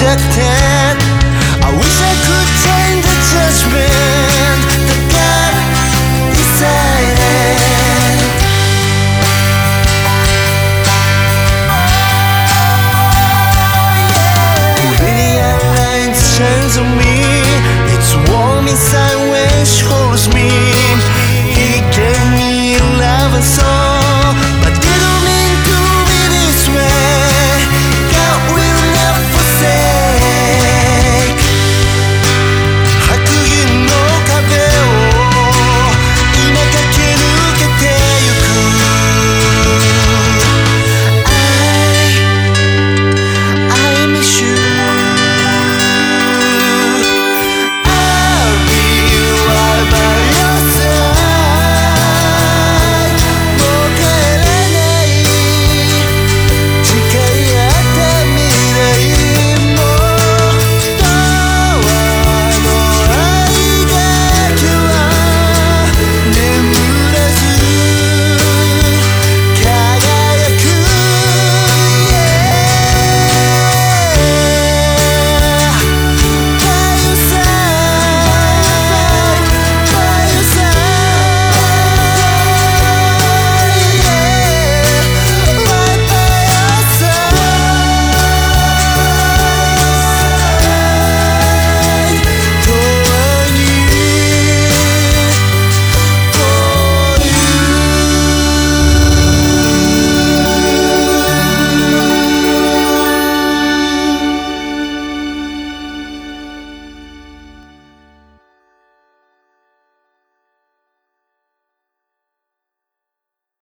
rejected